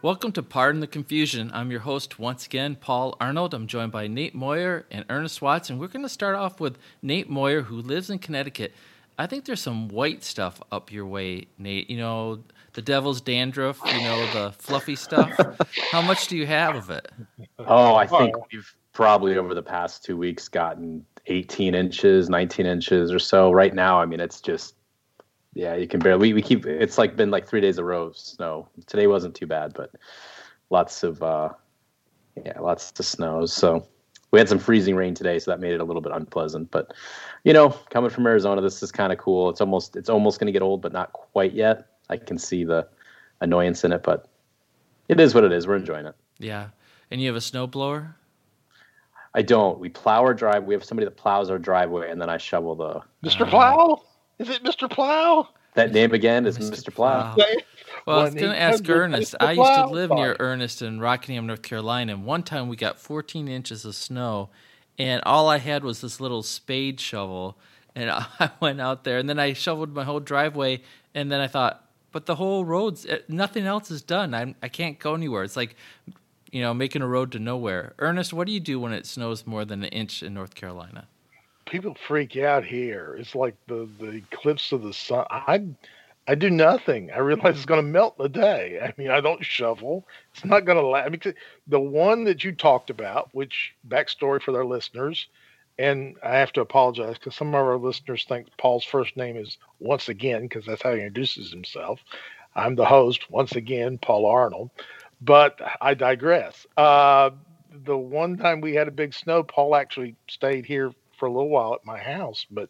Welcome to Pardon the Confusion. I'm your host once again, Paul Arnold. I'm joined by Nate Moyer and Ernest Watson. We're going to start off with Nate Moyer, who lives in Connecticut. I think there's some white stuff up your way, Nate. You know, the devil's dandruff, you know, the fluffy stuff. How much do you have of it? Oh, I think we've probably over the past two weeks gotten 18 inches, 19 inches or so. Right now, I mean, it's just yeah, you can barely. We, we keep. It's like been like three days of row of snow. Today wasn't too bad, but lots of uh, yeah, lots of snows. So we had some freezing rain today, so that made it a little bit unpleasant. But you know, coming from Arizona, this is kind of cool. It's almost it's almost going to get old, but not quite yet. I can see the annoyance in it, but it is what it is. We're enjoying it. Yeah, and you have a snowblower. I don't. We plow our drive. We have somebody that plows our driveway, and then I shovel the. Mr. Uh, Plow. Is it Mr. Plow? That name again is Mr. Mr. Plow. Plow. Well, I was going to ask Ernest. I used to live near Ernest in Rockingham, North Carolina, and one time we got 14 inches of snow, and all I had was this little spade shovel, and I went out there, and then I shoveled my whole driveway, and then I thought, but the whole road's eh, nothing else is done. I'm I can't go anywhere. It's like, you know, making a road to nowhere. Ernest, what do you do when it snows more than an inch in North Carolina? People freak out here. It's like the the eclipse of the sun. I I do nothing. I realize it's going to melt in a day. I mean, I don't shovel. It's not going to last. I mean, the one that you talked about, which backstory for their listeners, and I have to apologize because some of our listeners think Paul's first name is once again because that's how he introduces himself. I'm the host once again, Paul Arnold. But I digress. Uh, the one time we had a big snow, Paul actually stayed here for a little while at my house, but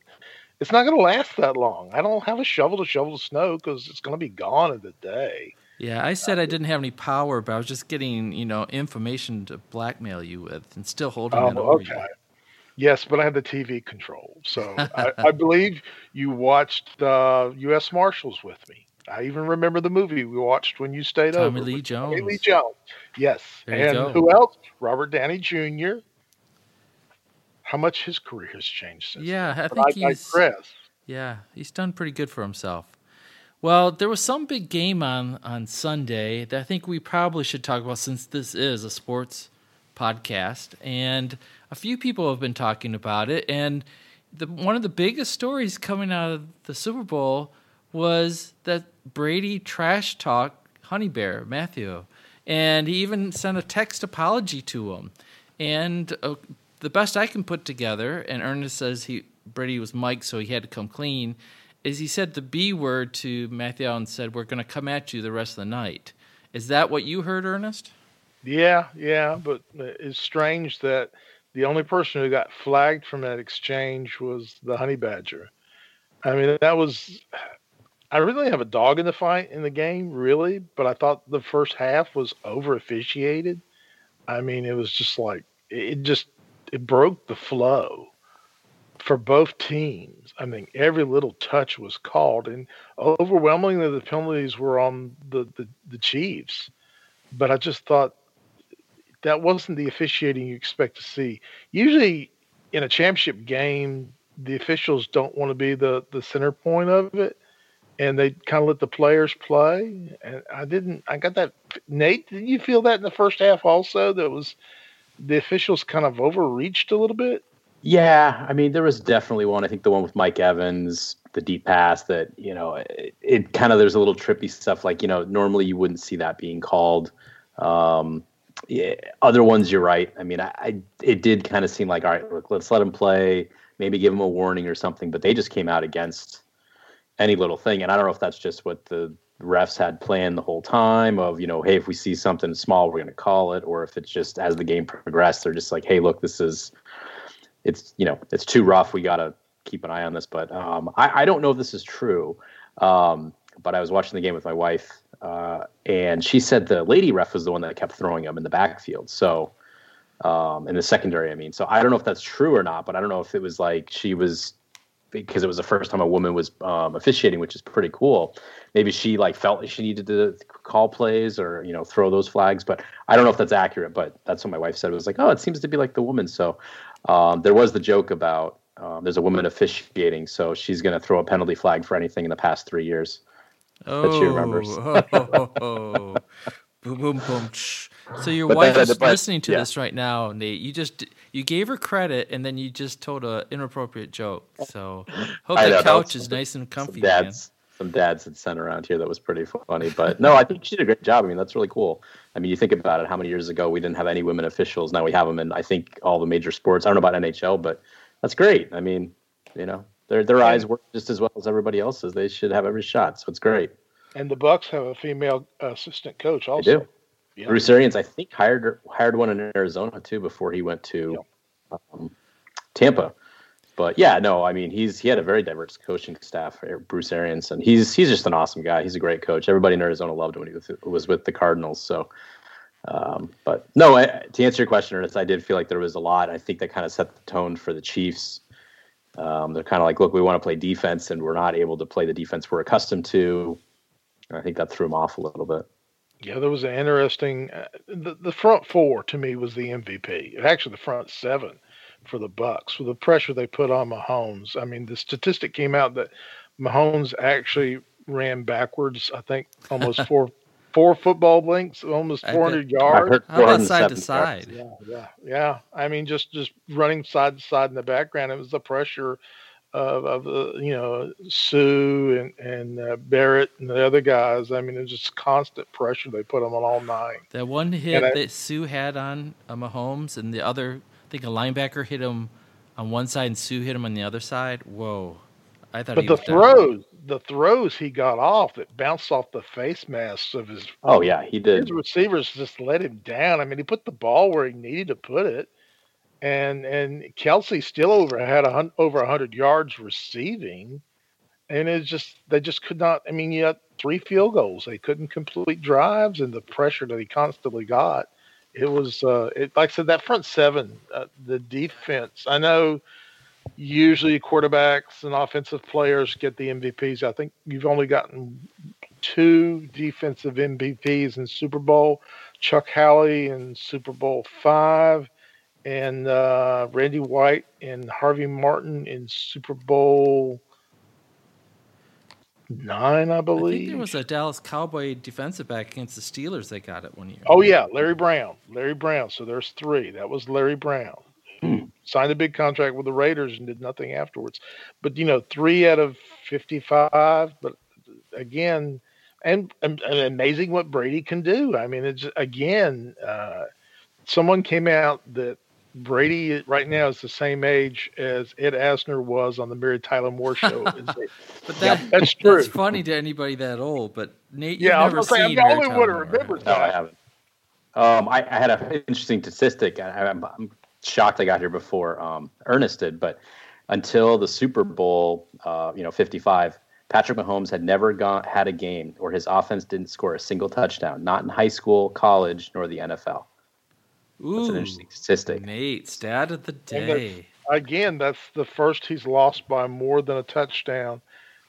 it's not going to last that long. I don't have a shovel to shovel the snow because it's going to be gone in a day. Yeah, I said I didn't have any power, but I was just getting you know information to blackmail you with, and still holding oh, it over okay. you. Yes, but I had the TV control, so I, I, believe you watched uh, U.S. Marshals with me. I even remember the movie we watched when you stayed Tommy over. Tommy Lee Jones. Tommy Lee Jones. Yes, there and who else? Robert Downey Jr how much his career has changed since. Yeah, I think I he's. Digress. Yeah, he's done pretty good for himself. Well, there was some big game on on Sunday that I think we probably should talk about since this is a sports podcast, and a few people have been talking about it. And the one of the biggest stories coming out of the Super Bowl was that Brady trash talk Honey Bear Mathieu, and he even sent a text apology to him. And uh, the best I can put together, and Ernest says he Brady was Mike, so he had to come clean. Is he said the B word to Mathieu and said, "We're going to come at you the rest of the night." Is that what you heard, Ernest? Yeah, yeah, but it's strange that the only person who got flagged from that exchange was the honey badger. I mean, that was. I really have a dog in the fight in the game, really, but I thought the first half was over officiated. I mean, it was just like it just it broke the flow for both teams. I mean, every little touch was called, and overwhelmingly the penalties were on the, the, the Chiefs. But I just thought that wasn't the officiating you expect to see. Usually, in a championship game, the officials don't want to be the, the center point of it, and they kind of let the players play. And I didn't. I got that. Nate, did you feel that in the first half also? That was the officials kind of overreached a little bit? Yeah, I mean, there was definitely one. I think the one with Mike Evans, the deep pass that you know, it, it kind of there's a little trippy stuff. Like you know, normally you wouldn't see that being called. Um, yeah, other ones, you're right. I mean, I, I it did kind of seem like all right, look, let's let him play, maybe give him a warning or something. But they just came out against any little thing, and I don't know if that's just what the refs had planned the whole time of you know hey if we see something small we're going to call it or if it's just as the game progressed they're just like hey look this is it's you know it's too rough. We got to keep an eye on this. But um, I, I don't know if this is true um, but i was watching the game with my wife uh, and she said the lady ref was the one that kept throwing them in the backfield. So um, in the secondary i mean. So i don't know if that's true or not but i don't know if it was like she was because it was the first time a woman was um, officiating, which is pretty cool. Maybe she like felt she needed to call plays or you know throw those flags, but I don't know if that's accurate. But that's what my wife said. It was like, oh, it seems to be like the woman. So um, there was the joke about um, there's a woman officiating, so she's going to throw a penalty flag for anything in the past three years oh, that she remembers. oh, oh, oh. boom, boom, boom. Shh. So your but wife is but, listening to yeah. this right now, Nate. You just you gave her credit, and then you just told an inappropriate joke. So hope the couch is nice and comfy. Dads, some dads had sent around here that was pretty funny. But no, I think she did a great job. I mean, that's really cool. I mean, you think about it. How many years ago we didn't have any women officials? Now we have them in I think all the major sports. I don't know about NHL, but that's great. I mean, you know, their their eyes work just as well as everybody else's. They should have every shot. So it's great. And the Bucks have a female assistant coach also. They do. Yeah. Bruce Arians, I think, hired hired one in Arizona too before he went to um, Tampa. But yeah, no, I mean he's he had a very diverse coaching staff, Bruce Arians, and he's he's just an awesome guy. He's a great coach. Everybody in Arizona loved him when he was with the Cardinals. So, um, but no, I, to answer your question, Ernest, I did feel like there was a lot. I think that kind of set the tone for the Chiefs. Um, they're kind of like, look, we want to play defense, and we're not able to play the defense we're accustomed to. I think that threw him off a little bit. Yeah, there was an interesting. Uh, the, the front four to me was the MVP. Actually, the front seven for the Bucks for the pressure they put on Mahomes. I mean, the statistic came out that Mahomes actually ran backwards. I think almost four four football lengths, almost 400 yards. How about side to side? Yeah, yeah, yeah. I mean, just just running side to side in the background. It was the pressure of, of the you know Suh and and uh, Barrett and the other guys. I mean, it's just constant pressure they put them on all night. That one hit I, that Suh had on uh, Mahomes, and the other, I think a linebacker hit him on one side, and Suh hit him on the other side. Whoa! I thought. But the throws, the throws he got off that bounced off the face masks of his. Oh yeah, he did. His receivers just let him down. I mean, he put the ball where he needed to put it and and Kelce still over had a over hundred yards receiving, and it's just they just could not. I mean, you had three field goals. They couldn't complete drives, and the pressure that he constantly got. It was uh, it, like I said that front seven, uh, the defense. I know usually quarterbacks and offensive players get the MVPs. I think you've only gotten two defensive MVPs in Super Bowl. Chuck Howley in Super Bowl five and uh, Randy White and Harvey Martin in Super Bowl nine, I believe. I think there was a Dallas Cowboy defensive back against the Steelers They got it one year. Oh yeah, Larry Brown. Larry Brown. So there's three. That was Larry Brown. Hmm. Signed a big contract with the Raiders and did nothing afterwards. But you know, three out of fifty-five. But again, and, and, and amazing what Brady can do. I mean, it's again. Uh, someone came out that Brady right now is the same age as Ed Asner was on the Mary Tyler Moore show. but that, yeah, that's true. That's funny to anybody that old. But Nate, yeah, I was saying, I'm the only one who remembers that. No, I haven't. Um, I, I, had an interesting statistic. I, am shocked I got here before um, Ernest did, but until the Super Bowl, uh, you know, 55, Patrick Mahomes had never gone had a game where his offense didn't score a single touchdown, not in high school, college, nor the NFL. Ooh, that's an interesting statistic. Nate, stat of the day. Again, that's the first he's lost by more than a touchdown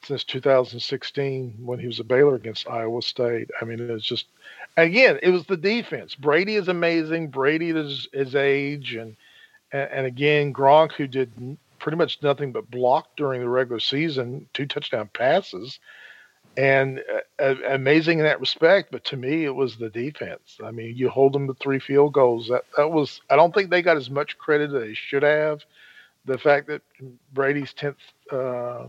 since 2016 when he was a Baylor against Iowa State. I mean, it's just again, it was the defense. Brady is amazing. Brady is his age, and and again, Gronk, who did pretty much nothing but block during the regular season, two touchdown passes and uh, amazing in that respect. But to me, it was the defense. I mean, you hold them to three field goals. That that was. I don't think they got as much credit as they should have. The fact that Brady's tenth uh,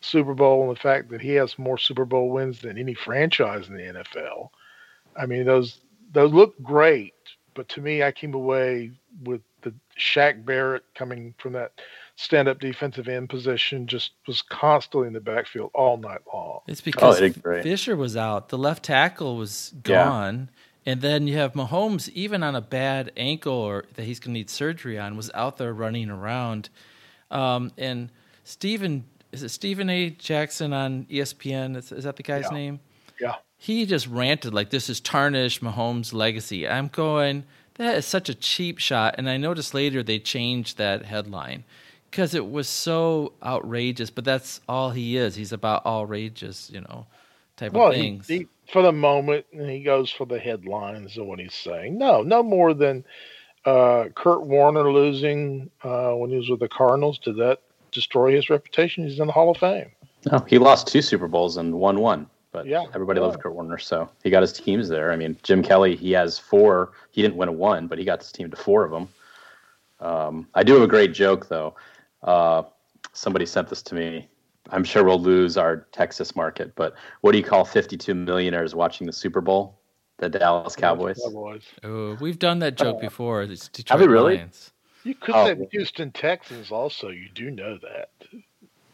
Super Bowl and the fact that he has more Super Bowl wins than any franchise in the NFL. I mean, those those look great, but to me, I came away with the Shaq Barrett coming from that stand up defensive end position, just was constantly in the backfield all night long. It's oh, because oh, Fisher was out, the left tackle was gone. Yeah. And then you have Mahomes, even on a bad ankle or that he's going to need surgery on, was out there running around. Um, and Stephen, is it Stephen A. Jackson on ESPN? Is, is that the guy's yeah. name? Yeah. He just ranted like this is tarnished Mahomes' legacy. I'm going, that is such a cheap shot. And I noticed later they changed that headline because it was so outrageous. But that's all he is. He's about outrageous, you know, type well, of things. He, he, for the moment, he goes for the headlines of what he's saying. No, no more than uh, Kurt Warner losing uh, when he was with the Cardinals. Did that destroy his reputation? He's in the Hall of Fame. No, he lost two Super Bowls and won one. but yeah, everybody yeah. loves Kurt Warner, so he got his teams there. I mean, Jim Kelly, he has four. He didn't win a one, but he got his team to four of them. Um, I do have a great joke though. Uh, somebody sent this to me. I'm sure we'll lose our Texas market, but what do you call 52 millionaires watching the Super Bowl? The Dallas Cowboys. Cowboys. Oh, we've done that joke uh, before. It's Detroit have we really? Lions. You could oh. say Houston Texans also. You do know that.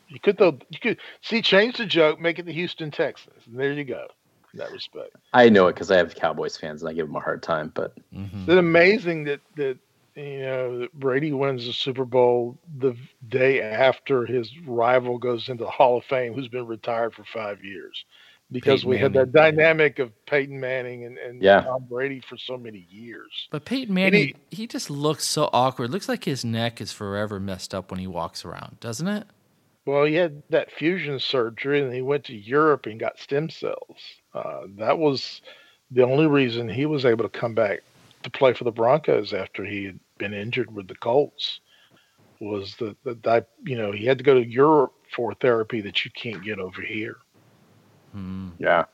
You could though. You could see change the joke, make it the Houston Texans, and there you go. In that respect, I know it because I have Cowboys fans and I give them a hard time. But mm-hmm. it's amazing that that you know Brady wins the Super Bowl the day after his rival goes into the Hall of Fame, who's been retired for five years because Peyton we Manning. had that dynamic of Peyton Manning and, and yeah. Tom Brady for so many years. But Peyton Manning, he, he, just looks so awkward. Looks like his neck is forever messed up when he walks around, doesn't it? Well, he had that fusion surgery and he went to Europe and got stem cells. Uh, that was the only reason he was able to come back to play for the Broncos after he had been injured with the Colts. Was that that you know he had to go to Europe for therapy that you can't get over here. Mm. Yeah.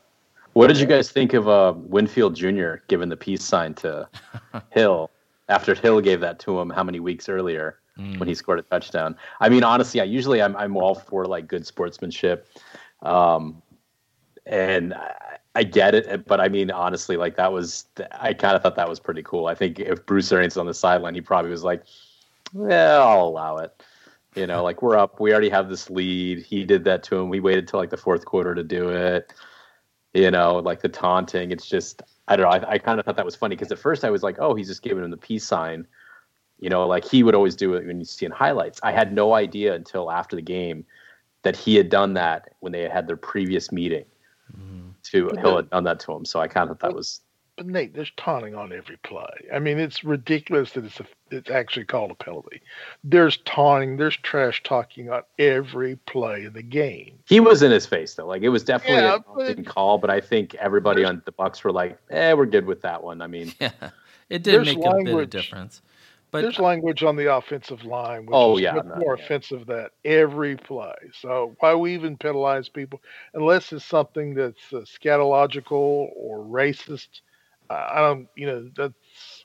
What did you guys think of uh, Winfield Jr. giving the peace sign to Hill after Hill gave that to him how many weeks earlier mm. when he scored a touchdown? I mean, honestly, I usually I'm I'm all for like good sportsmanship, um, and I, I get it, but I mean, honestly, like that was I kind of thought that was pretty cool. I think if Bruce Arians on the sideline, he probably was like, "Yeah, I'll allow it." You know, like we're up, we already have this lead. He did that to him. We waited till like the fourth quarter to do it. You know, like the taunting. It's just I don't know. I, I kind of thought that was funny because at first I was like, oh, he's just giving him the peace sign. You know, like he would always do it when you see in highlights. I had no idea until after the game that he had done that when they had their previous meeting. Mm-hmm. To Hill had done that to him, so I kind of thought that was but Nate, there's taunting on every play. I mean, it's ridiculous that it's a, it's actually called a penalty. There's taunting, there's trash talking on every play in the game. He was in his face though. Like it was definitely yeah, a but, call, but I think everybody on the Bucks were like, "Eh, we're good with that one." I mean, yeah, it did make a bit of difference. But there's language on the offensive line, which oh, is yeah, much no, more yeah. offensive than every play. So why we even penalize people unless it's something that's uh, scatological or racist? I don't, you know, that's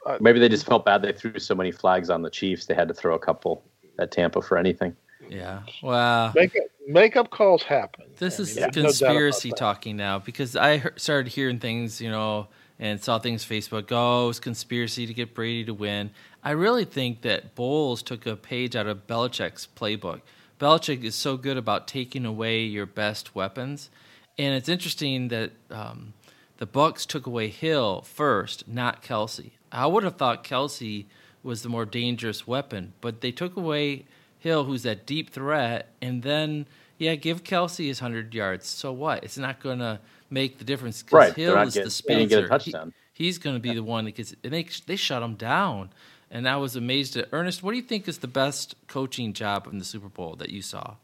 uh, maybe they just felt bad they threw so many flags on the Chiefs. They had to throw a couple at Tampa for anything. Yeah. Wow. Make makeup calls happen. This I is mean, conspiracy no talking now because I heard, started hearing things, you know, and saw things Facebook. Oh, conspiracy to get Brady to win. I really think that Bowles took a page out of Belichick's playbook. Belichick is so good about taking away your best weapons, and it's interesting that um, the Bucks took away Hill first, not Kelce. I would have thought Kelce was the more dangerous weapon, but they took away Hill, who's that deep threat, and then yeah, give Kelce his hundred yards. So what? It's not going to make the difference because right. Hill is the spacer. He, he's going to be the one that gets. And they they shut him down, and I was amazed at Ernest. What do you think is the best coaching job in the Super Bowl that you saw?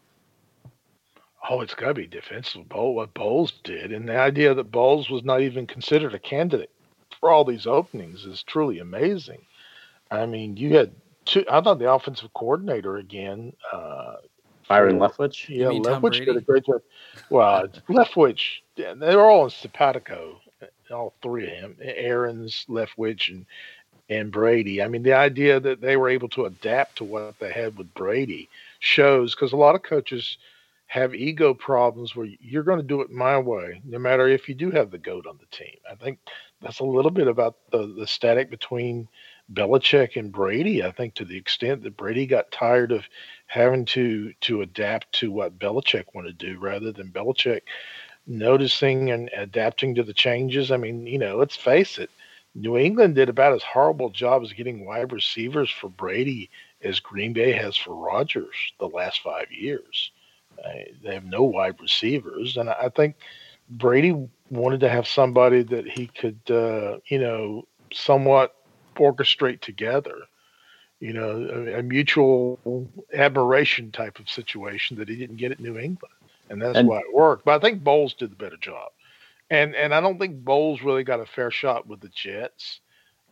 Oh, it's got to be defensive. Bowl, what Bowles did, and the idea that Bowles was not even considered a candidate for all these openings is truly amazing. I mean, you had two. I thought the offensive coordinator again, uh, Byron Leftwich. Yeah, Leftwich did a great job. Well, Leftwich, they were all in simpatico. Eh, all three of them, eh, Arians, Leftwich, and and Brady. I mean, the idea that they were able to adapt to what they had with Brady shows because a lot of coaches have ego problems where you're going to do it my way, no matter if you do have the goat on the team. I think that's a little bit about the, the static between Belichick and Brady. I think to the extent that Brady got tired of having to to adapt to what Belichick wanted to do rather than Belichick noticing and adapting to the changes. I mean, you know, let's face it, New England did about as horrible job as getting wide receivers for Brady as Green Bay has for Rodgers the last five years. They have no wide receivers, and I think Brady wanted to have somebody that he could, uh, you know, somewhat orchestrate together. You know, a, a, mutual admiration type of situation that he didn't get at New England, and that's and, why it worked. But I think Bowles did the better job, and and I don't think Bowles really got a fair shot with the Jets.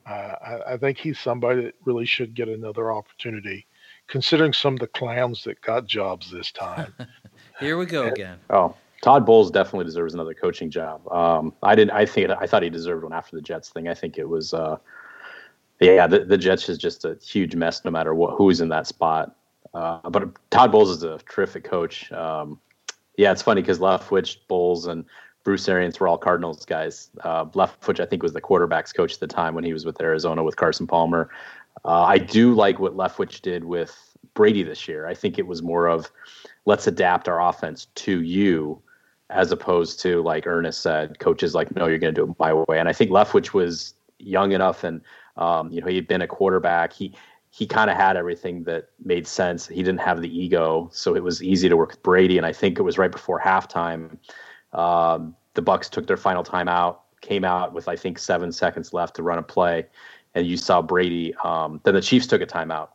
Uh, I, I think he's somebody that really should get another opportunity considering some of the clowns that got jobs this time. Here we go again. Oh, Todd Bowles definitely deserves another coaching job. Um, I didn't. I think I thought he deserved one after the Jets thing. I think it was. Uh, yeah, the, the Jets is just a huge mess no matter what who's in that spot. Uh, but Todd Bowles is a terrific coach. Um, yeah, it's funny because Leftwich, Bowles, and Bruce Arians were all Cardinals guys. Uh, Leftwich, I think, was the quarterbacks coach at the time when he was with Arizona with Carson Palmer. Uh, I do like what Leftwich did with Brady this year. I think it was more of let's adapt our offense to you as opposed to like Ernest said, coaches like, no, you're going to do it my way. And I think Leftwich was young enough and, um, you know, he'd been a quarterback. He, he kind of had everything that made sense. He didn't have the ego, so it was easy to work with Brady. And I think it was right before halftime. Um, the Bucks took their final timeout, came out with I think seven seconds left to run a play, and you saw Brady. Um, then the Chiefs took a timeout,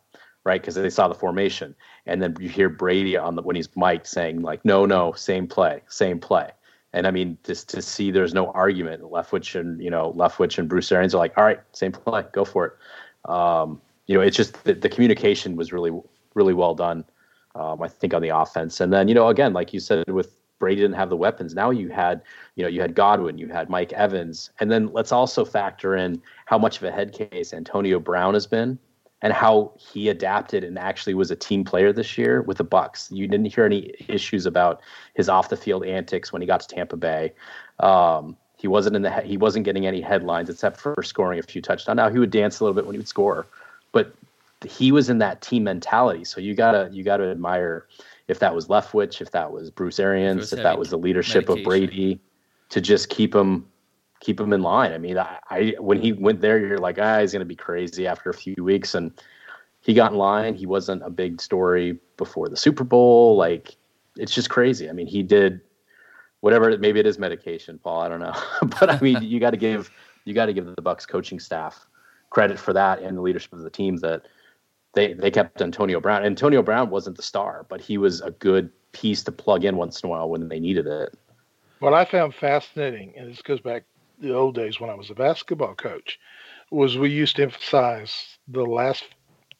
right? Because they saw the formation, and then you hear Brady on the when he's mic'd saying like, "No, no, same play, same play." And I mean, just to see there's no argument. Leftwich and you know Leftwich and Bruce Arians are like, "All right, same play, go for it." Um, you know, it's just the, the, communication was really really well done. Um, I think on the offense, and then you know, again, like you said with Brady didn't have the weapons. Now you had, you know, you had Godwin, you had Mike Evans, and then let's also factor in how much of a head case Antonio Brown has been and how he adapted and actually was a team player this year with the Bucks. You didn't hear any issues about his off the field antics when he got to Tampa Bay. Um, he wasn't in the he wasn't getting any headlines except for scoring a few touchdowns. Now he would dance a little bit when he would score, but he was in that team mentality. So you gotta you gotta admire if that was Leftwich, if that was Bruce Arians, if that was the leadership medication. of Brady to just keep him keep him in line. I mean, I, I when he went there, you're like, ah, he's going to be crazy after a few weeks, and he got in line. He wasn't a big story before the Super Bowl. Like, it's just crazy. I mean, he did whatever. Maybe it is medication, Paul. I don't know, but I mean, you got to give you got to give the Bucks coaching staff credit for that and the leadership of the team that they they kept Antonio Brown. Antonio Brown wasn't the star, but he was a good piece to plug in once in a while when they needed it. What I found fascinating, and this goes back the old days when I was a basketball coach, was we used to emphasize the last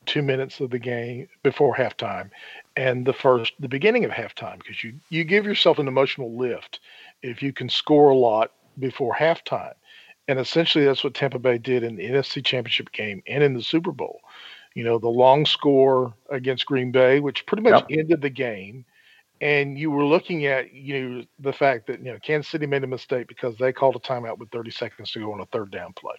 two minutes of the game before halftime and the first the beginning of halftime because you you give yourself an emotional lift if you can score a lot before halftime and essentially that's what Tampa Bay did in the NFC Championship game and in the Super Bowl you know the long score against Green Bay which pretty much yep. ended the game and you were looking at you know the fact that you know Kansas City made a mistake because they called a timeout with 30 seconds to go on a third down play.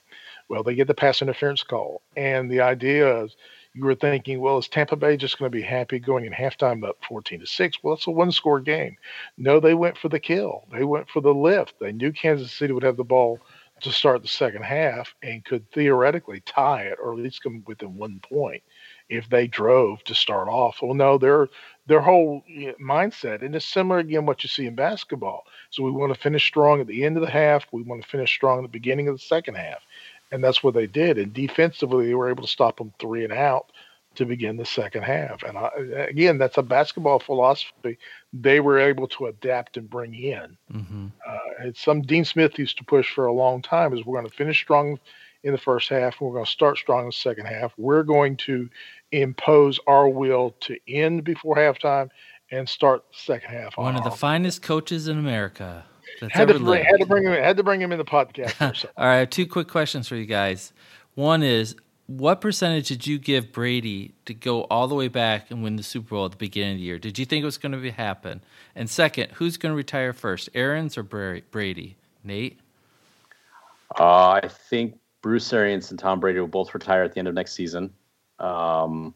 Well, they get the pass interference call, and the idea is you were thinking, well, is Tampa Bay just going to be happy going in halftime up 14 to six? Well, it's a one score game. No, they went for the kill. They went for the lift. They knew Kansas City would have the ball to start the second half and could theoretically tie it or at least come within one point if they drove to start off. Well, no, their their whole mindset, and it's similar again what you see in basketball. So we want to finish strong at the end of the half. We want to finish strong at the beginning of the second half, and that's what they did. And defensively, they were able to stop them three and out to begin the second half. And I, again, that's a basketball philosophy they were able to adapt and bring in. Mm-hmm. Uh, it's some Dean Smith used to push for a long time is we're going to finish strong in the first half and we're going to start strong in the second half. We're going to impose our will to end before halftime and start the second half. One of the finest coaches in America. Had to, bring, had to, bring, him. Had to bring him in the podcast. All right, two quick questions for you guys. One is, what percentage did you give Brady to go all the way back and win the Super Bowl at the beginning of the year? Did you think it was going to happen? And second, who's going to retire first, Arians or Brady? Nate. Uh, I think Bruce Arians and Tom Brady will both retire at the end of next season. Um,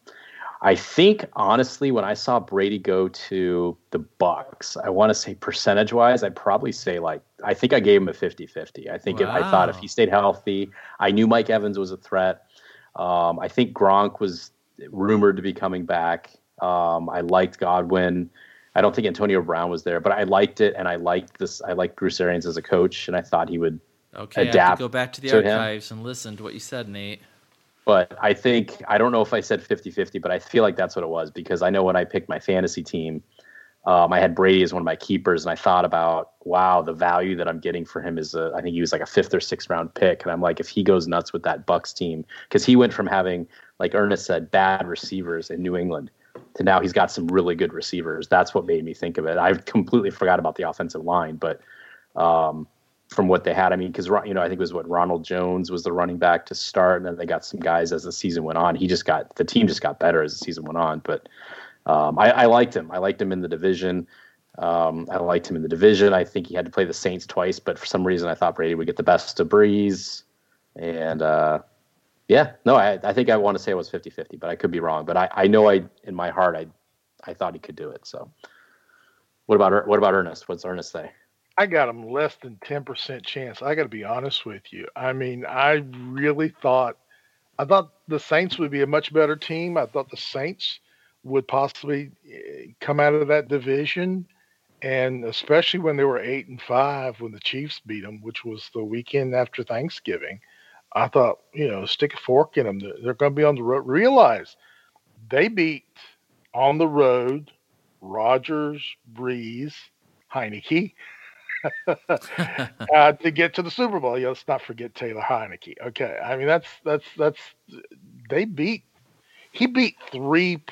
I think honestly, when I saw Brady go to the Bucks, I want to say percentage wise, I'd probably say like I think I gave him a 50-50. I think wow. if, I thought if he stayed healthy, I knew Mike Evans was a threat. Um, I think Gronk was rumored to be coming back. Um, I liked Godwin. I don't think Antonio Brown was there, but I liked it, and I liked this. I liked Bruce Arians as a coach, and I thought he would okay, adapt. go back to the to archives him. and listen to what you said, Nate. But I think, I don't know if I said 50 50, but I feel like that's what it was because I know when I picked my fantasy team, um, I had Brady as one of my keepers, and I thought about, wow, the value that I'm getting for him is, a, I think he was like a fifth or sixth round pick, and I'm like, if he goes nuts with that Bucks team, because he went from having, like Ernest said, bad receivers in New England to now he's got some really good receivers. That's what made me think of it. I completely forgot about the offensive line, but um, from what they had, I mean, because you know, I think it was what Ronald Jones was the running back to start, and then they got some guys as the season went on. He just got the team just got better as the season went on. But um, I, I, liked him. I liked him in the division. Um, I liked him in the division. I think he had to play the Saints twice, but for some reason, I thought Brady would get the best of Brees. And uh, yeah, no, I, I think I want to say it was 50 50, but I could be wrong. But I, I know I, in my heart, I, I thought he could do it. So what about, what about Ernest? What's Ernest say? I got them less than 10% chance. I got to be honest with you. I mean, I really thought, I thought the Saints would be a much better team. I thought the Saints would possibly eh, come out of that division. And especially when they were eight and five, when the Chiefs beat them, which was the weekend after Thanksgiving, I thought, you know, stick a fork in them. They're going to be on the road. Realize they beat on the road Rodgers, Brees, Heinicke uh, to get to the Super Bowl. Know, let's not forget Taylor Heinicke. Okay, I mean that's that's that's they beat he beat three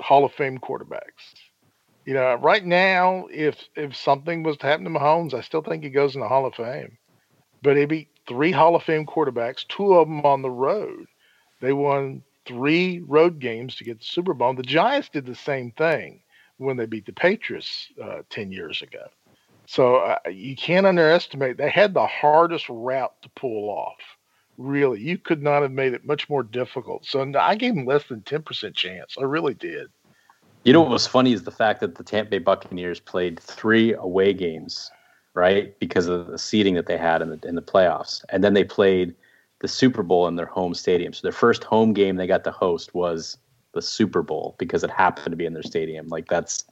Hall of Fame quarterbacks. You know, right now, if if something was to happen to Mahomes, I still think he goes in the Hall of Fame. But he beat three Hall of Fame quarterbacks, two of them on the road. They won three road games to get the Super Bowl. The Giants did the same thing when they beat the Patriots uh, 10 years ago. So uh, you can't underestimate. They had the hardest route to pull off. Really, you could not have made it much more difficult. So I gave them less than 10% chance. I really did. You know what was funny is the fact that the Tampa Bay Buccaneers played three away games right? Because of the seating that they had in the in the playoffs, and then they played the Super Bowl in their home stadium. So their first home game they got to host was the Super Bowl because it happened to be in their stadium. Like that's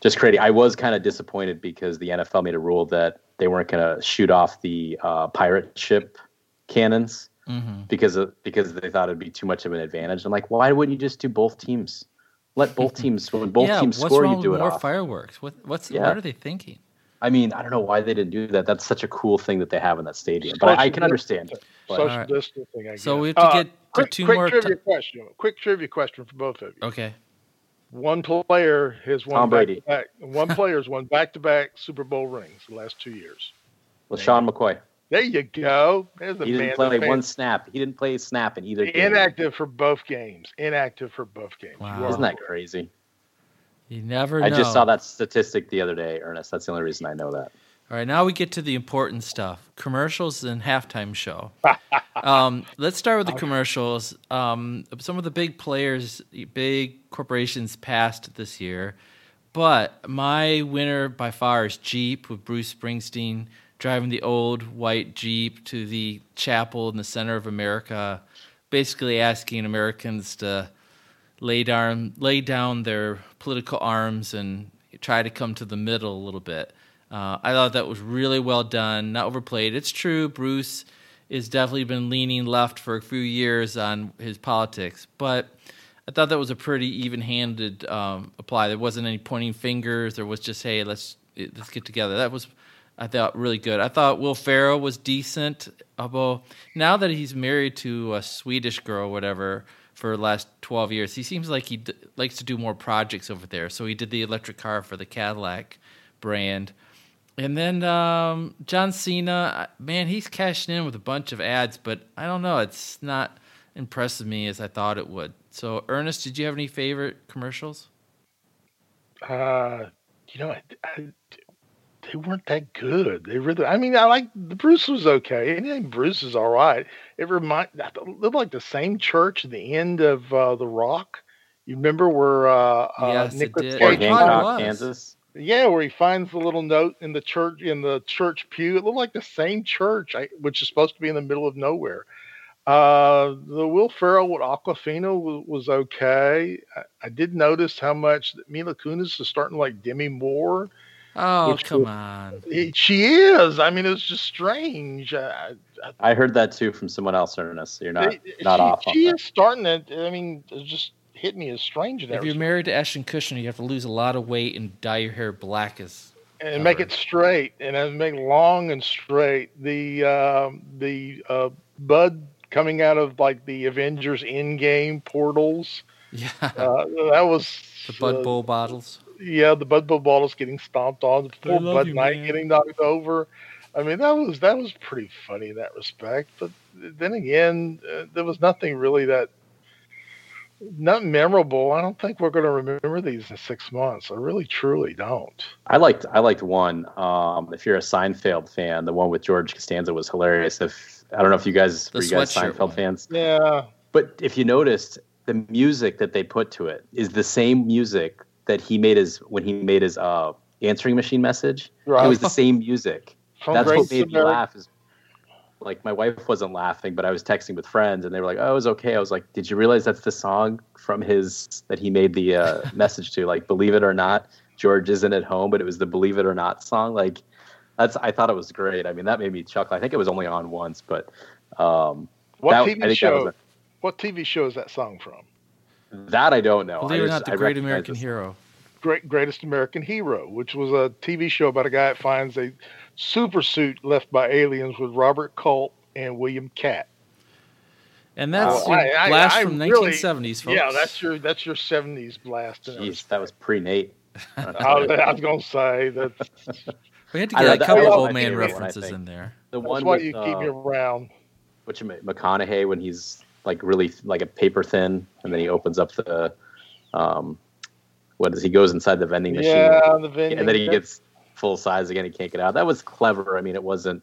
just crazy. I was kind of disappointed because the NFL made a rule that they weren't going to shoot off the uh, pirate ship cannons mm-hmm. because of, because they thought it'd be too much of an advantage. I'm like, why wouldn't you just do both teams? Let both teams when both yeah, teams score, you do it more off. fireworks. What what's yeah. what are they thinking? I mean, I don't know why they didn't do that. That's such a cool thing that they have in that stadium. But I, I can understand. Social right. distancing. I so we have to uh, get to quick, two quick more. Trivia t- question. Quick trivia question for both of you. Okay. One player has won Tom Brady. Back, one player has won back-to-back Super Bowl rings the last two years. Well, Sean McCoy. There you go. There's the he didn't play one snap. He didn't play a snap in either game. Inactive for both games. Inactive for both games. Wow. Isn't that crazy? You never know. I just saw that statistic the other day, Ernest. That's the only reason I know that. All right, now we get to the important stuff commercials and halftime show. um, let's start with the commercials. Um, some of the big players, big corporations passed this year, but my winner by far is Jeep with Bruce Springsteen driving the old white Jeep to the chapel in the center of America, basically asking Americans to lay down, lay down their political arms and try to come to the middle a little bit. Uh, I thought that was really well done, not overplayed. It's true, Bruce has definitely been leaning left for a few years on his politics, but I thought that was a pretty even-handed um, apply. There wasn't any pointing fingers. There was just, hey, let's let's get together. That was, I thought, really good. I thought Will Ferrell was decent. Although now that he's married to a Swedish girl, whatever, for the last twelve years, he seems like he d- likes to do more projects over there. So he did the electric car for the Cadillac brand. And then um, John Cena, man, he's cashing in with a bunch of ads, but I don't know, it's not impressive me as I thought it would. So, Ernest, did you have any favorite commercials? Uh, you know, I, I, they weren't that good. They really, I mean, I like the Bruce was okay. Anything Bruce is all right. It remind looked like the same church at the end of uh, The Rock. You remember where uh, uh yes, Nicolas Cage, Kansas? Yeah, where he finds the little note in the church in the church pew. It looked like the same church, which is supposed to be in the middle of nowhere. Uh, the Will Ferrell with Aquafina was, was okay. I, I, did notice how much Mila Kunis is starting like Demi Moore. Oh come was, on! she is. I mean, it's just strange. I, I, heard that too from someone else, Ernest. So you're not not she, off. She is starting it. I mean, just hit me as strange. If you're married to Ashton Kutcher, you have to lose a lot of weight and dye your hair black as and covered. make it straight and make it long and straight. The uh, the uh, bud coming out of like the Avengers Endgame portals. Yeah, uh, that was the Bud uh, Bowl bottles. Yeah, the Bud Bowl bottles getting stomped on, the poor Bud you, Knight man. getting knocked over. I mean, that was that was pretty funny in that respect. But then again, uh, there was nothing really that not memorable. I don't think we're going to remember these in six months. I really, truly don't. I liked I liked one. Um, if you're a Seinfeld fan, the one with George Costanza was hilarious. If I don't know if you guys the were you guys Seinfeld one. fans. Yeah. But if you noticed, the music that they put to it is the same music that he made his when he made his uh, answering machine message. Right. It was the same music. From That's what made me laugh. Is like my wife wasn't laughing, but I was texting with friends, and they were like, "Oh, it was okay." I was like, "Did you realize that's the song from his that he made the uh, message to? Like, believe it or not, George isn't at home, but it was the "Believe It or Not" song. Like, that's I thought it was great. I mean, that made me chuckle. I think it was only on once, but um, what that, TV show? A, what TV show is that song from? That I don't know. Believe it or not, the Great American Hero. Great Greatest American Hero, which was a TV show about a guy that finds a super suit left by aliens with Robert Culp and William Katt. And that's oh, I, blast I, I from really, 1970s, folks. Yeah, that's your that's your 70s blast. Jeez, that was pre Nate. I, I, was gonna say that. We had to get a couple of old man references in there. The one that's why with, you keep uh, me around. Which McConaughey when he's like really like a paper thin, and then he opens up the, um, what is he goes inside the vending machine? Yeah, the vending. And then he gets full size again. He can't get out. That was clever. I mean, it wasn't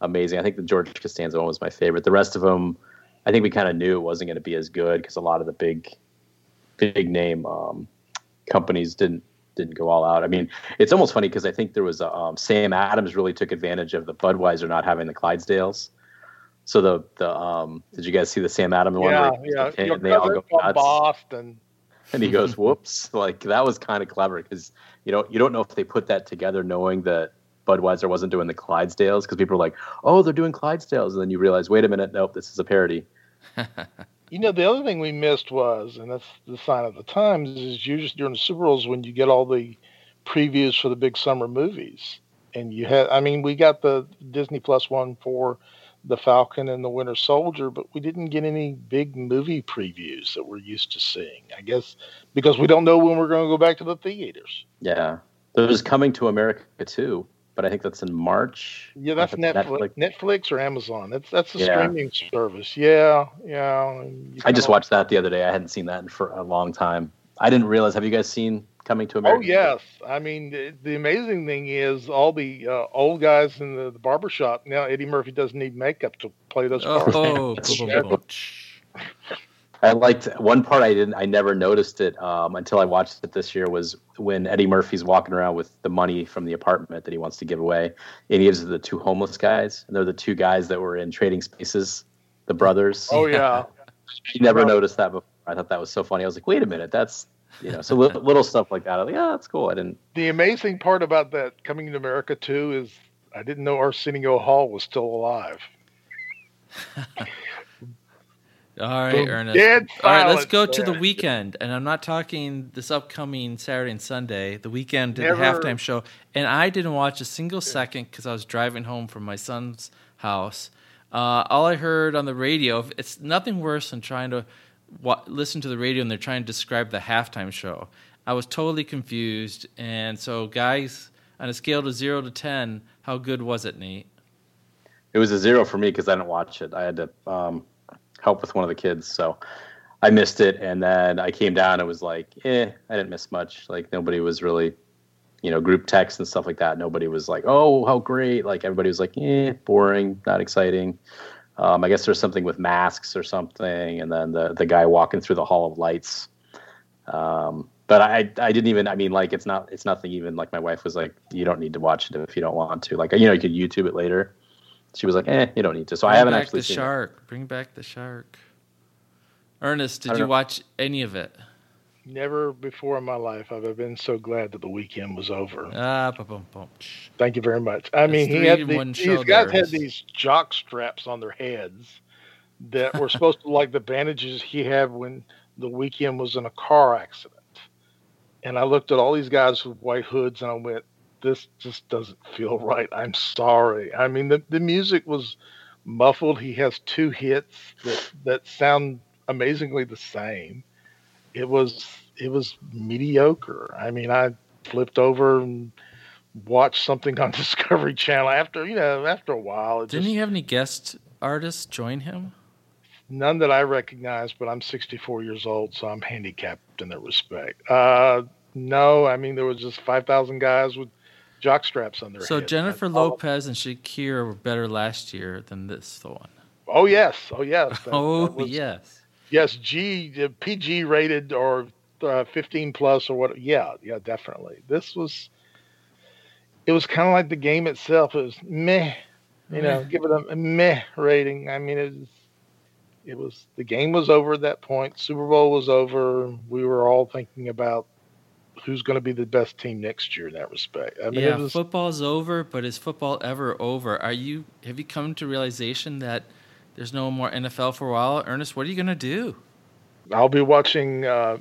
amazing. I think the George Costanza one was my favorite. The rest of them, I think we kind of knew it wasn't going to be as good because a lot of the big, big name um, companies didn't didn't go all out. I mean, it's almost funny because I think there was a, um, Sam Adams really took advantage of the Budweiser not having the Clydesdales. So the the um, did you guys see the Sam Adams one? Yeah, yeah. And they all go nuts. Boston. And he goes, "Whoops!" Like that was kind of clever because you know you don't know if they put that together knowing that Budweiser wasn't doing the Clydesdales because people are like, "Oh, they're doing Clydesdales," and then you realize, wait a minute, nope, this is a parody. you know, the other thing we missed was, and that's the sign of the times, is usually during the Super Bowls when you get all the previews for the big summer movies, and you had, I mean, we got the Disney Plus one for the Falcon and the Winter Soldier, but we didn't get any big movie previews that we're used to seeing. I guess because we don't know when we're going to go back to the theaters. Yeah, there's Coming to America too but I think that's in March. Yeah, that's Netflix, Netflix, Netflix or Amazon. That's that's a yeah. streaming service. Yeah, yeah. I just watched that the other day. I hadn't seen that in for a long time. I didn't realize. Have you guys seen Coming to America? Oh yes. I mean, the, the amazing thing is all the uh, old guys in the, the barbershop now. Eddie Murphy doesn't need makeup to play those parts. Oh, I liked one part I didn't I never noticed it um, until I watched it this year was when Eddie Murphy's walking around with the money from the apartment that he wants to give away and he gives it to the two homeless guys and they're the two guys that were in trading spaces the brothers oh yeah you never noticed that before I thought that was so funny I was like wait a minute that's you know so little, little stuff like that I was like yeah that's cool I didn't the amazing part about that coming to America too is I didn't know Arsenio Hall was still alive All right, Ernest. Dead All right, let's go there. to the weekend. And I'm not talking this upcoming Saturday and Sunday. The Weeknd did Never. the halftime show. And I didn't watch a single second because I was driving home from my son's house. Uh, all I heard on the radio, it's nothing worse than trying to wa- listen to the radio and they're trying to describe the halftime show. I was totally confused. And so, guys, on a scale of zero to 10, how good was it, Nate? It was a zero for me because I didn't watch it. I had to. Um help with one of the kids. So I missed it, and then I came down. It was like, eh, I didn't miss much. Like nobody was really, you know, group text and stuff like that. Nobody was like, oh, how great. Like everybody was like, eh, boring, not exciting. Um, I guess there's something with masks or something, and then the the guy walking through the Hall of Lights. Um, but I I didn't even I mean like it's not it's nothing even like my wife was like you don't need to watch it if you don't want to like you know you could YouTube it later she was like, "Eh, you don't need to." So Bring I haven't actually the seen shark. It. Bring back the shark. Ernest, did you know. watch any of it? Never before in my life have I been so glad that the weekend was over. Ah, boom, boom. Thank you very much. I mean, he had the, these guys had these jock straps on their heads that were supposed to like the bandages he had when the Weeknd was in a car accident. And I looked at all these guys with white hoods and I went, this just doesn't feel right. I'm sorry. I mean, the, the music was muffled. He has two hits that, that sound amazingly the same. It was it was mediocre. I mean, I flipped over and watched something on Discovery Channel after you know after a while. Didn't just, he have any guest artists join him? None that I recognize, but I'm 64 years old, so I'm handicapped in that respect. Uh, no, I mean there was just 5,000 guys with jock straps on their so head. Jennifer Lopez and Shakira were better last year than this one. Oh yes, oh yes, that, oh that was, yes, yes. G PG rated or uh, 15 plus or what? Yeah, yeah, definitely. This was. It was kind of like the game itself. It was meh, you know, give it a meh rating. I mean, it was, it was the game was over at that point. Super Bowl was over. We were all thinking about who's going to be the best team next year in that respect. I mean, yeah, was, football's over, but is football ever over? Are you have you come to realization that there's no more NFL for a while? Ernest, what are you going to do? I'll be watching uh,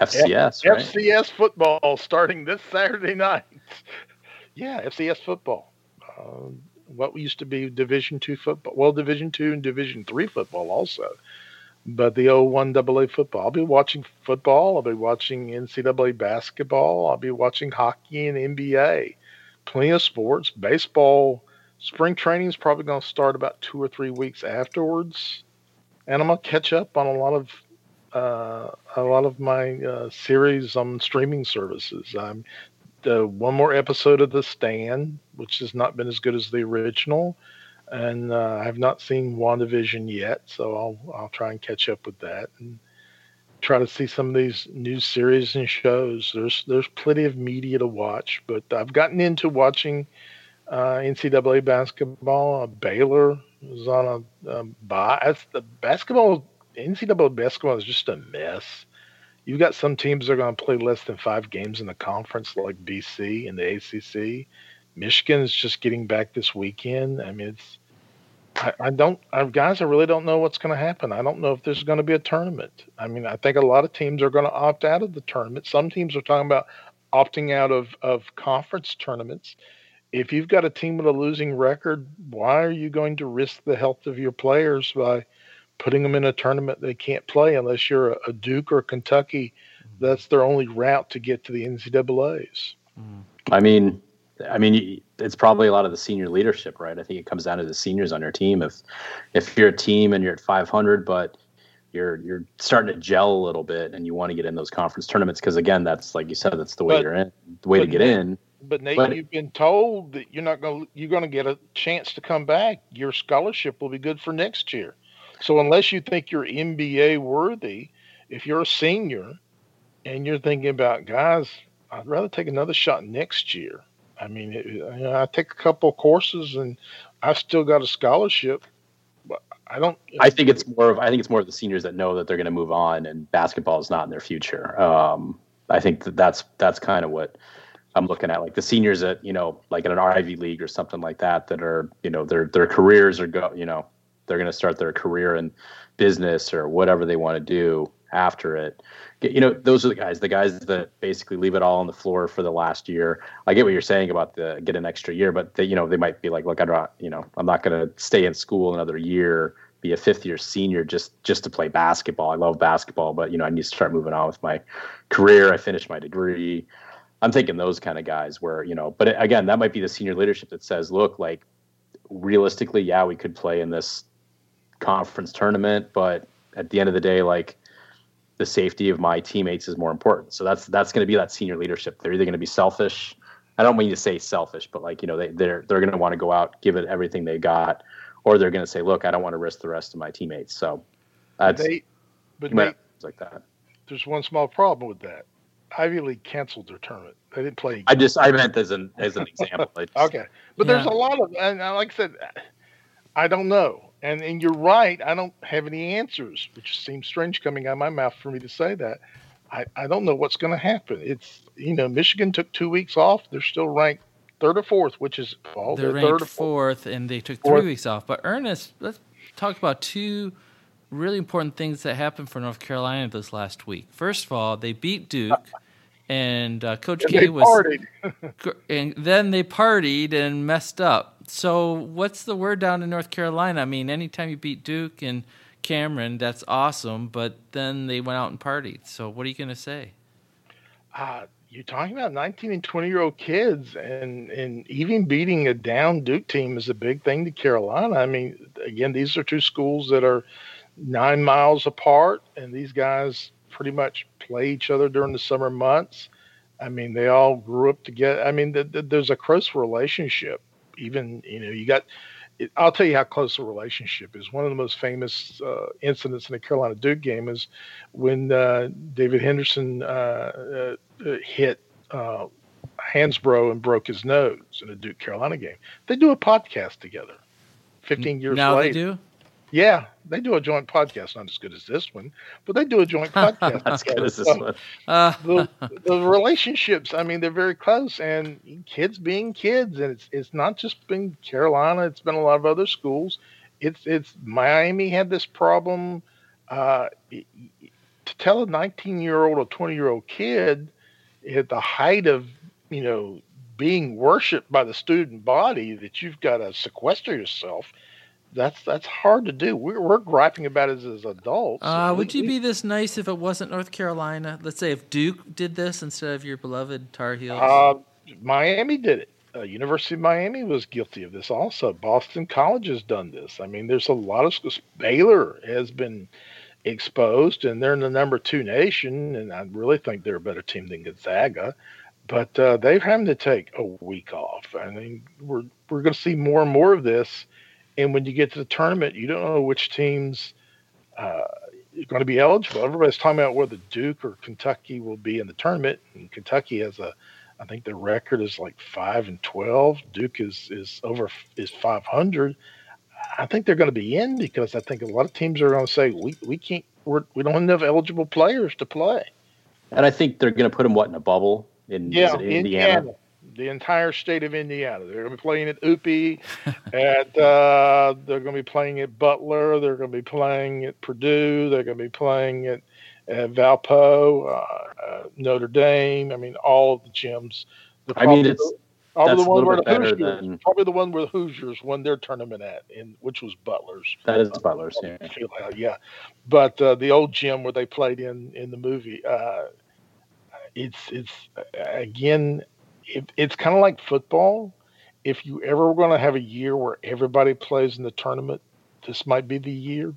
FCS, F- right? FCS football starting this Saturday night. yeah, FCS football. Uh, what used to be Division two football, well, Division two and Division three football also but the 01 AA football. I'll be watching football. I'll be watching NCAA basketball. I'll be watching hockey and NBA. Plenty of sports. Baseball, spring training is probably going to start about two or three weeks afterwards. And I'm going to catch up on a lot of uh, a lot of my uh, series on streaming services. I'm the one more episode of The Stand, which has not been as good as the original and uh, I have not seen WandaVision yet, so I'll I'll try and catch up with that and try to see some of these new series and shows. There's there's plenty of media to watch, but I've gotten into watching uh, NCAA basketball. Uh, Baylor was on a, a bye. The basketball NCAA basketball is just a mess. You've got some teams that are going to play less than five games in the conference, like BC and the ACC. Michigan is just getting back this weekend. I mean, it's I, I don't, I, guys, I really don't know what's going to happen. I don't know if there's going to be a tournament. I mean, I think a lot of teams are going to opt out of the tournament. Some teams are talking about opting out of, of conference tournaments. If you've got a team with a losing record, why are you going to risk the health of your players by putting them in a tournament they can't play unless you're a, a Duke or Kentucky? Mm-hmm. That's their only route to get to the NCAA's. Mm-hmm. I mean, I mean, it's probably a lot of the senior leadership, right? I think it comes down to the seniors on your team. If if you're a team and you're at 500, but you're you're starting to gel a little bit, and you want to get in those conference tournaments, because again, that's like you said, that's the way but, you're in, the way to get in. But Nate, but, you've been told that you're not going you're going to get a chance to come back. Your scholarship will be good for next year. So unless you think you're NBA worthy, if you're a senior and you're thinking about guys, I'd rather take another shot next year I mean, it, you know, I take a couple courses and I've still got a scholarship. But I don't. I think it's more of I think it's more of the seniors that know that they're going to move on and basketball is not in their future. Um, I think that that's that's kind of what I'm looking at. Like the seniors at you know like in an Ivy League or something like that that are you know their their careers are go you know they're going to start their career in business or whatever they want to do after it you know, those are the guys, the guys that basically leave it all on the floor for the last year. I get what you're saying about the get an extra year, but they, you know, they might be like, look, I don't, you know, I'm not going to stay in school another year, be a fifth year senior just just to play basketball. I love basketball, but you know, I need to start moving on with my career. I finished my degree. I'm thinking those kind of guys where, you know, but again, that might be the senior leadership that says, look, like realistically, yeah, we could play in this conference tournament, but at the end of the day, like the safety of my teammates is more important. So that's that's going to be that senior leadership. They're either going to be selfish. I don't mean to say selfish, but like you know they they're they're going to want to go out, give it everything they got, or they're going to say, look, I don't want to risk the rest of my teammates. So that's they, but like that. There's one small problem with that. Ivy League canceled their tournament. They didn't play. I just I meant as an as an example. Just, okay, but yeah. there's a lot of and like I said, I don't know. And and you're right. I don't have any answers, which seems strange coming out of my mouth for me to say that. I, I don't know what's going to happen. It's you know Michigan took two weeks off. They're still ranked third or fourth, which is all they're, they're ranked fourth, and they took fourth. three weeks off. But Ernest, let's talk about two really important things that happened for North Carolina this last week. First of all, they beat Duke. and uh, Coach and K was, and then they partied and messed up. So, what's the word down in North Carolina? I mean, anytime you beat Duke and Cameron. That's awesome. But then they went out and partied. So what are you going to say? Uh, you're talking about 19 and 20 year old kids, and and even beating a down Duke team is a big thing to Carolina. I mean, again, these are two schools that are nine miles apart, and these guys pretty much play each other during the summer months. I mean, they all grew up together. I mean, the, the, there's a close relationship. Even you know, you got. It, I'll tell you how close the relationship is. One of the most famous uh, incidents in the Carolina Duke game is when uh, David Henderson uh, uh hit uh, Hansbrough and broke his nose in a Duke Carolina game. They do a podcast together. Fifteen years now later, they do. Yeah, they do a joint podcast, not as good as this one, but they do a joint podcast. as good as this one. Uh, the, the, relationships, I mean, they're very close, and kids being kids, and it's it's not just been Carolina; it's been a lot of other schools. It's it's Miami had this problem. Uh, to tell a 19 year old or 20 year old kid at the height of you know being worshipped by the student body that you've got to sequester yourself that's that's hard to do. We're, we're griping about it as adults. Uh, would you be this nice if it wasn't North Carolina? Let's say if Duke did this instead of your beloved Tar Heels. Uh, Miami did it. Uh, University of Miami was guilty of this also. Boston College has done this. I mean, there's a lot of schools. Baylor has been exposed, and they're in the number two nation, and I really think they're a better team than Gonzaga. But uh, they're having to take a week off. I mean, we're we're going to see more and more of this and when you get to the tournament, you don't know which teams uh, are going to be eligible. Everybody's talking about whether Duke or Kentucky will be in the tournament. And Kentucky has a, I think their record is like five and twelve. Duke is is over is five hundred. I think they're going to be in because I think a lot of teams are going to say we we can't we're, we don't have enough eligible players to play. And I think they're going to put them what in a bubble in yeah, Indiana. Indiana the entire state of Indiana. They're going to be playing at UPI, at uh, they're going to be playing at Butler. They're going to be playing at Purdue. They're going to be playing at, at Valpo, uh, uh, Notre Dame. I mean, all of the gyms. The I mean, it's probably the one where the Hoosiers, than... probably the one where the Hoosiers won their tournament at, in which was Butler's. That is Butler's, yeah. yeah. But uh, the old gym where they played in in the movie. Uh, it's it's again it, it's kind of like football. If you ever were going to have a year where everybody plays in the tournament, this might be the year.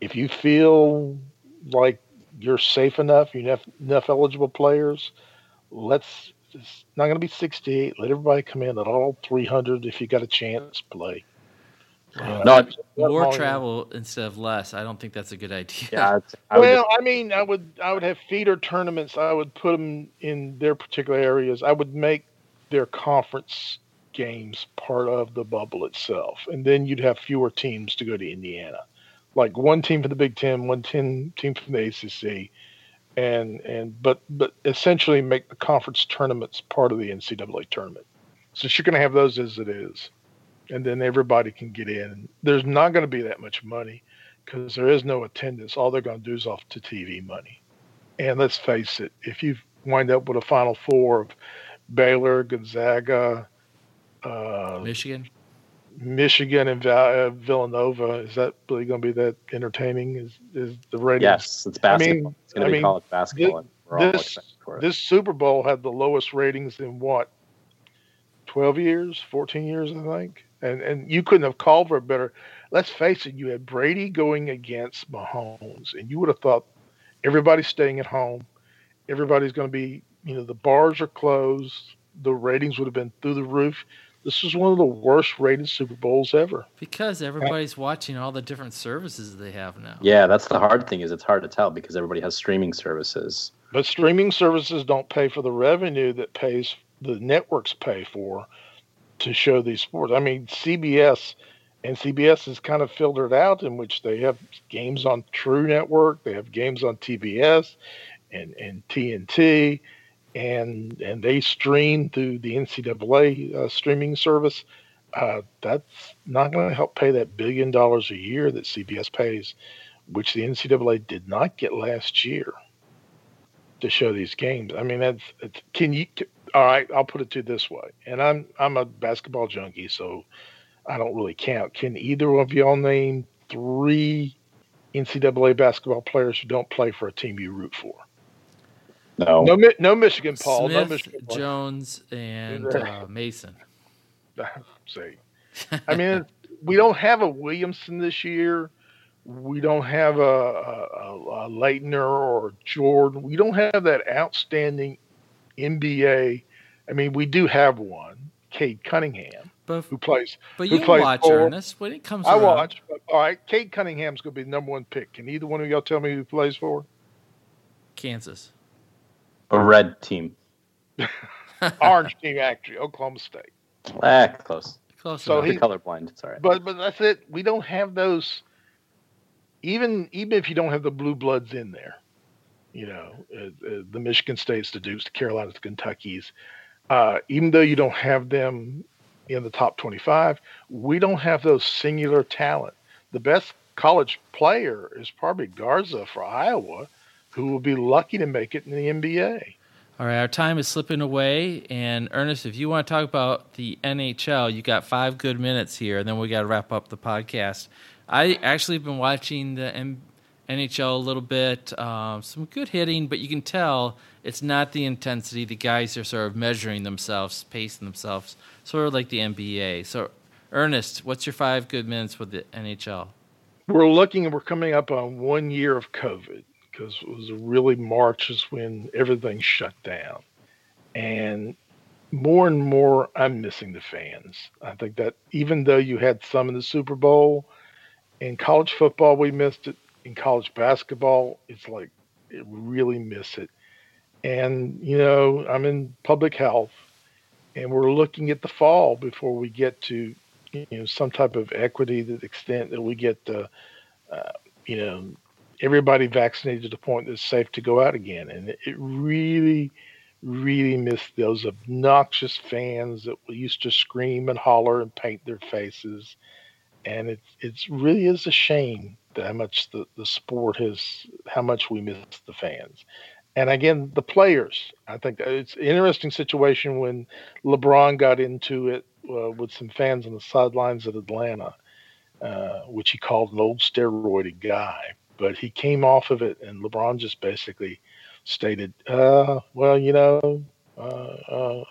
If you feel like you're safe enough, you have enough eligible players, let's. It's not going to be 68. Let everybody come in at all 300 if you got a chance play. No, more travel instead of less. I don't think that's a good idea. Yeah, I well, I mean, I would I would have feeder tournaments. I would put them in their particular areas. I would make their conference games part of the bubble itself, and then you'd have fewer teams to go to Indiana, like one team from the Big Ten, one team team from the ACC, and and but but essentially make the conference tournaments part of the NCAA tournament. Since you're going to have those as it is and then everybody can get in. There's not going to be that much money because there is no attendance. All they're going to do is off to TV money. And let's face it, if you wind up with a Final Four of Baylor, Gonzaga, uh, Michigan, Michigan, and uh, Villanova, is that really going to be that entertaining? Is is the ratings? Yes, it's basketball. I mean, it's going to be mean, college basketball. This, this Super Bowl had the lowest ratings in what 12 years, 14 years, I think and and you couldn't have called for a better. Let's face it, you had Brady going against Mahomes, and you would have thought everybody's staying at home, everybody's going to be, you know, the bars are closed, the ratings would have been through the roof. This is one of the worst rated Super Bowls ever. Because everybody's watching all the different services they have now. Yeah, that's the hard thing is it's hard to tell because everybody has streaming services. But streaming services don't pay for the revenue that pays the networks pay for to show these sports. I mean, CBS and CBS is kind of filtered out in which they have games on True Network, they have games on TBS and and TNT, and and they stream through the NCAA uh, streaming service. Uh, that's not going to help pay that billion dollars a year that CBS pays, which the NCAA did not get last year to show these games. I mean, that's can you all right, I'll put it to this way, and I'm I'm a basketball junkie, so I don't really count. Can either of y'all name three NCAA basketball players who don't play for a team you root for. No, no, no Michigan, Paul. Smith, no Michigan. Jones, and uh, Mason. See, I mean, we don't have a Williamson this year. We don't have a, a, a Laettner or Jordan. We don't have that outstanding NBA. I mean, we do have one, Cade Cunningham, but, who plays. But who you plays watch for, Ernest when it comes. I around. watch. But, all right, Cade Cunningham's going to be the number one pick. Can either one of y'all tell me who plays for? Kansas. A red team. Orange team, actually, Oklahoma State. Ah, close. Close So enough. he- colorblind. Sorry. But but that's it. We don't have those. Even even if you don't have the blue bloods in there, you know, uh, uh, the Michigan States, the Dukes, the Carolinas, the Kentuckies. Uh, even though you don't have them in the top twenty-five, we don't have those singular talent. The best college player is probably Garza for Iowa, who will be lucky to make it in the NBA. All right, our time is slipping away. And Ernest, if you want to talk about the NHL, you got five good minutes here, and then we got to wrap up the podcast. I actually been watching the M- NHL a little bit, um, some good hitting, but you can tell it's not the intensity. The guys are sort of measuring themselves, pacing themselves, sort of like the NBA. So, Ernest, what's your five good minutes with the NHL? we're looking we're coming up on one year of covid because it was really march is when everything shut down and more and more i'm missing the fans i think that even though you had some in the super bowl in college football we missed it in college basketball it's like I really miss it. And you know i'm in public health and we're looking at the fall before we get to you know some type of equity to the extent that we get the uh, you know everybody vaccinated to the point that it's safe to go out again. And it, it really really missed those obnoxious fans that we used to scream and holler and paint their faces. And it it's really is a shame how much the, the sport has how much we miss the fans and again the players i think it's an interesting situation when LeBron got into it uh, with some fans on the sidelines at Atlanta, uh, which he called an old steroided guy. But he came off of it, and LeBron just basically stated, uh, "Well, you know, uh, uh,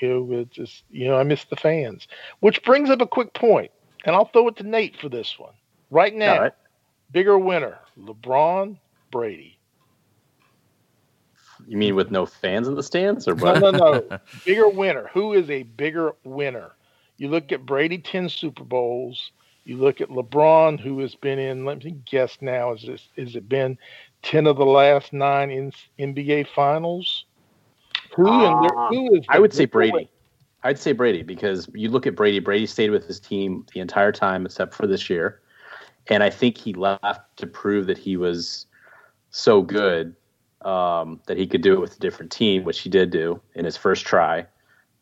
you know, just, you know, I miss the fans." Which brings up a quick point, and I'll throw it to Nate for this one. Right now. Bigger winner, LeBron, Brady. You mean with no fans in the stands or what? no, no. no. bigger winner. Who is a bigger winner? You look at Brady, 10 Super Bowls. You look at LeBron, who has been in, let me guess now, is, this, is it been 10 of the last nine in, NBA finals? Who, and Uh, who is I would say Brady. winner? I'd say Brady because you look at Brady. Brady stayed with his team the entire time except for this year, and I think he left to prove that he was so good um, that he could do it with a different team, which he did do in his first try,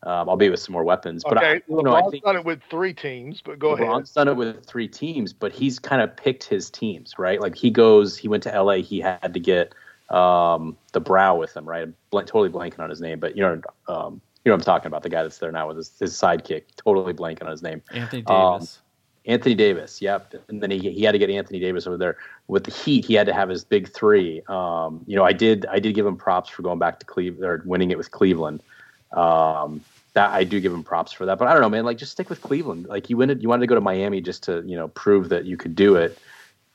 um, be with some more weapons. But I, Okay, you know, I LeBron's think done it with three teams, but go ahead. LeBron's done it with three teams, but he's kind of picked his teams, right? Like he goes, he went to LA, he had to get um, the brow with him, right? I'm blank, totally blanking on his name, but you know, um, you know what I'm talking about, the guy that's there now with his, his sidekick, totally blanking on his name. Anthony Um, Davis. Anthony Davis, yep. And then he he had to get Anthony Davis over there with the Heat. He had to have his big three. Um, you know, I did I did give him props for going back to Cleveland or winning it with Cleveland. Um, that I do give him props for that. But I don't know, man. Like, just stick with Cleveland. Like, you wanted you wanted to go to Miami just to you know prove that you could do it,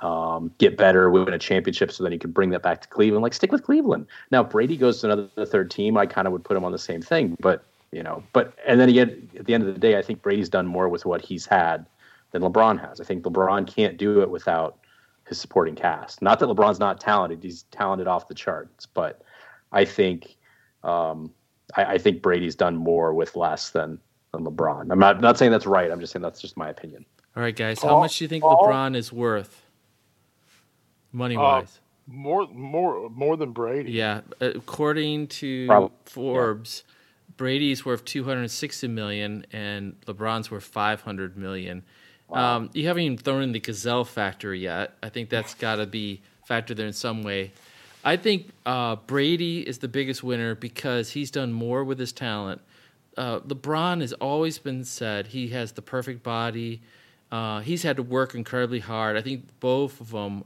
um, get better, win a championship, so then you could bring that back to Cleveland. Like, stick with Cleveland. Now, Brady goes to another third team. I kind of would put him on the same thing, but you know, but and then again, at the end of the day, I think Brady's done more with what he's had than LeBron has. I think LeBron can't do it without his supporting cast. Not that LeBron's not talented; he's talented off the charts. But I think, um, I, I think Brady's done more with less than than LeBron. I'm not not saying that's right. I'm just saying that's just my opinion. All right, guys. How Paul- much do you think Paul- LeBron is worth, money wise? More, more, more than Brady. yeah, according to Prob- Forbes, Brady's worth two hundred sixty million, and LeBron's worth five hundred Um, you haven't even thrown in the Gisele factor yet. I think that's got to be factored there in some way. I think uh, Brady is the biggest winner because he's done more with his talent. Uh, LeBron has always been said he has the perfect body. Uh, he's had to work incredibly hard. I think both of them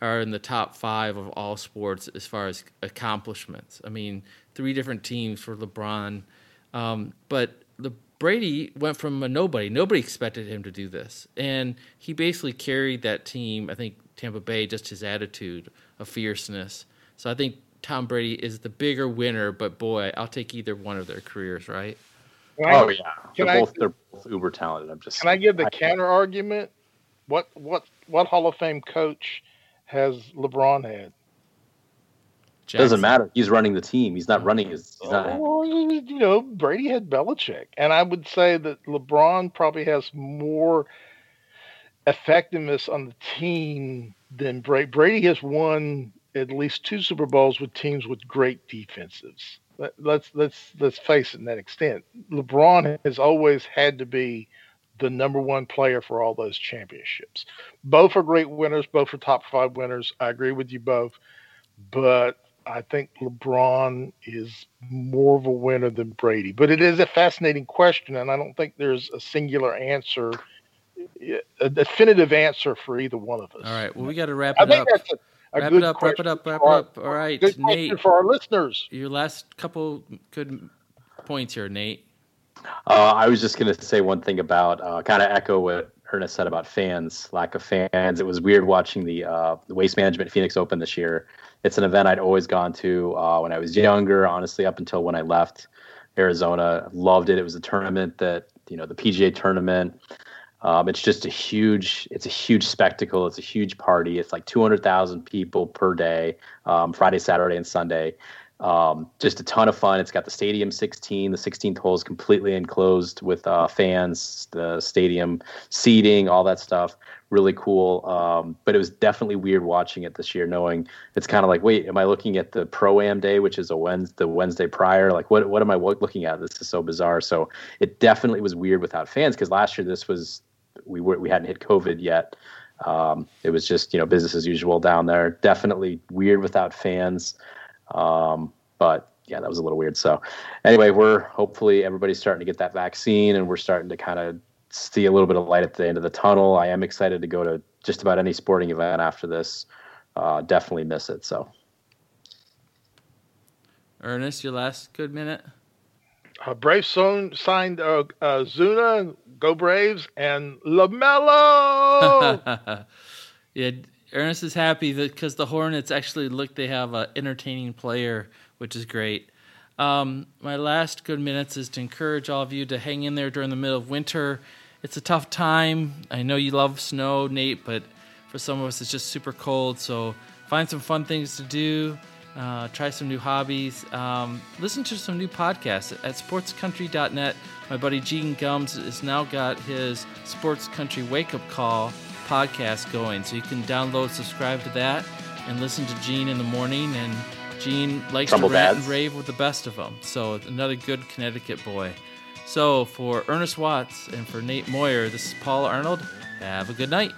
are in the top five of all sports as far as accomplishments. I mean, three different teams for LeBron, um, but Brady went from a nobody. Nobody expected him to do this, and he basically carried that team. I think Tampa Bay, just his attitude of fierceness. So I think Tom Brady is the bigger winner. But boy, I'll take either one of their careers, right? oh yeah, they're I, both they're both uber talented. I'm just. Can I give the I, counter argument? What what what Hall of Fame coach has LeBron had? Jackson. Doesn't matter. He's running the team. He's not running his. He's not. Oh, you know, Brady had Belichick, and I would say that LeBron probably has more effectiveness on the team than Brady. Brady has won at least two Super Bowls with teams with great defenses. Let's let's let's face it. In that extent, LeBron has always had to be the number one player for all those championships. Both are great winners. Both are top five winners. I agree with you both, but I think LeBron is more of a winner than Brady. But it is a fascinating question, and I don't think there's a singular answer, a definitive answer for either one of us. All right. Well, we got to wrap it up. A, a wrap it up. Wrap it up. Wrap it up. All right, good Nate. For our listeners, your last couple good points here, Nate. Uh, I was just going to say one thing about uh, kind of echo what Ernest said about fans, lack of fans. It was weird watching the, uh, the Waste Management Phoenix Open this year it's an event I'd always gone to uh, when I was younger. Honestly, up until when I left Arizona, loved it. It was a tournament that you know the PGA tournament. Um, it's just a huge, it's a huge spectacle. It's a huge party. It's like 200,000 people per day, um, Friday, Saturday, and Sunday. Um, just a ton of fun. It's got the stadium 16. The 16th hole is completely enclosed with uh, fans, the stadium seating, all that stuff. Really cool. Um, but it was definitely weird watching it this year, knowing it's kind of like, wait, am I looking at the pro am day, which is a Wednesday, the Wednesday prior? Like, what what am I looking at? This is so bizarre. So it definitely was weird without fans because last year this was we were we hadn't hit COVID yet. Um, it was just you know business as usual down there. Definitely weird without fans. Um, but yeah, that was a little weird. So anyway, we're hopefully everybody's starting to get that vaccine and we're starting to kind of see a little bit of light at the end of the tunnel. I am excited to go to just about any sporting event after this. Uh, definitely miss it. So, Ernest, your last good minute. Uh, Braves signed uh, uh, Ozuna, Go Braves, and LaMelo. yeah, Ernest is happy because the Hornets actually look they have an entertaining player, which is great. Um, my last good minutes is to encourage all of you to hang in there during the middle of winter. It's a tough time. I know you love snow, Nate, but for some of us it's just super cold. So find some fun things to do. Uh, try some new hobbies. Um, listen to some new podcasts at sportscountry.net. My buddy Gene Gums has now got his Sports Country Wake Up Call podcast going. So you can download, subscribe to that, and listen to Gene in the morning. And Gene likes Trumble to rant and rave with the best of them. So another good Connecticut boy. So for Ernest Watts and for Nate Moyer, this is Paul Arnold. Have a good night.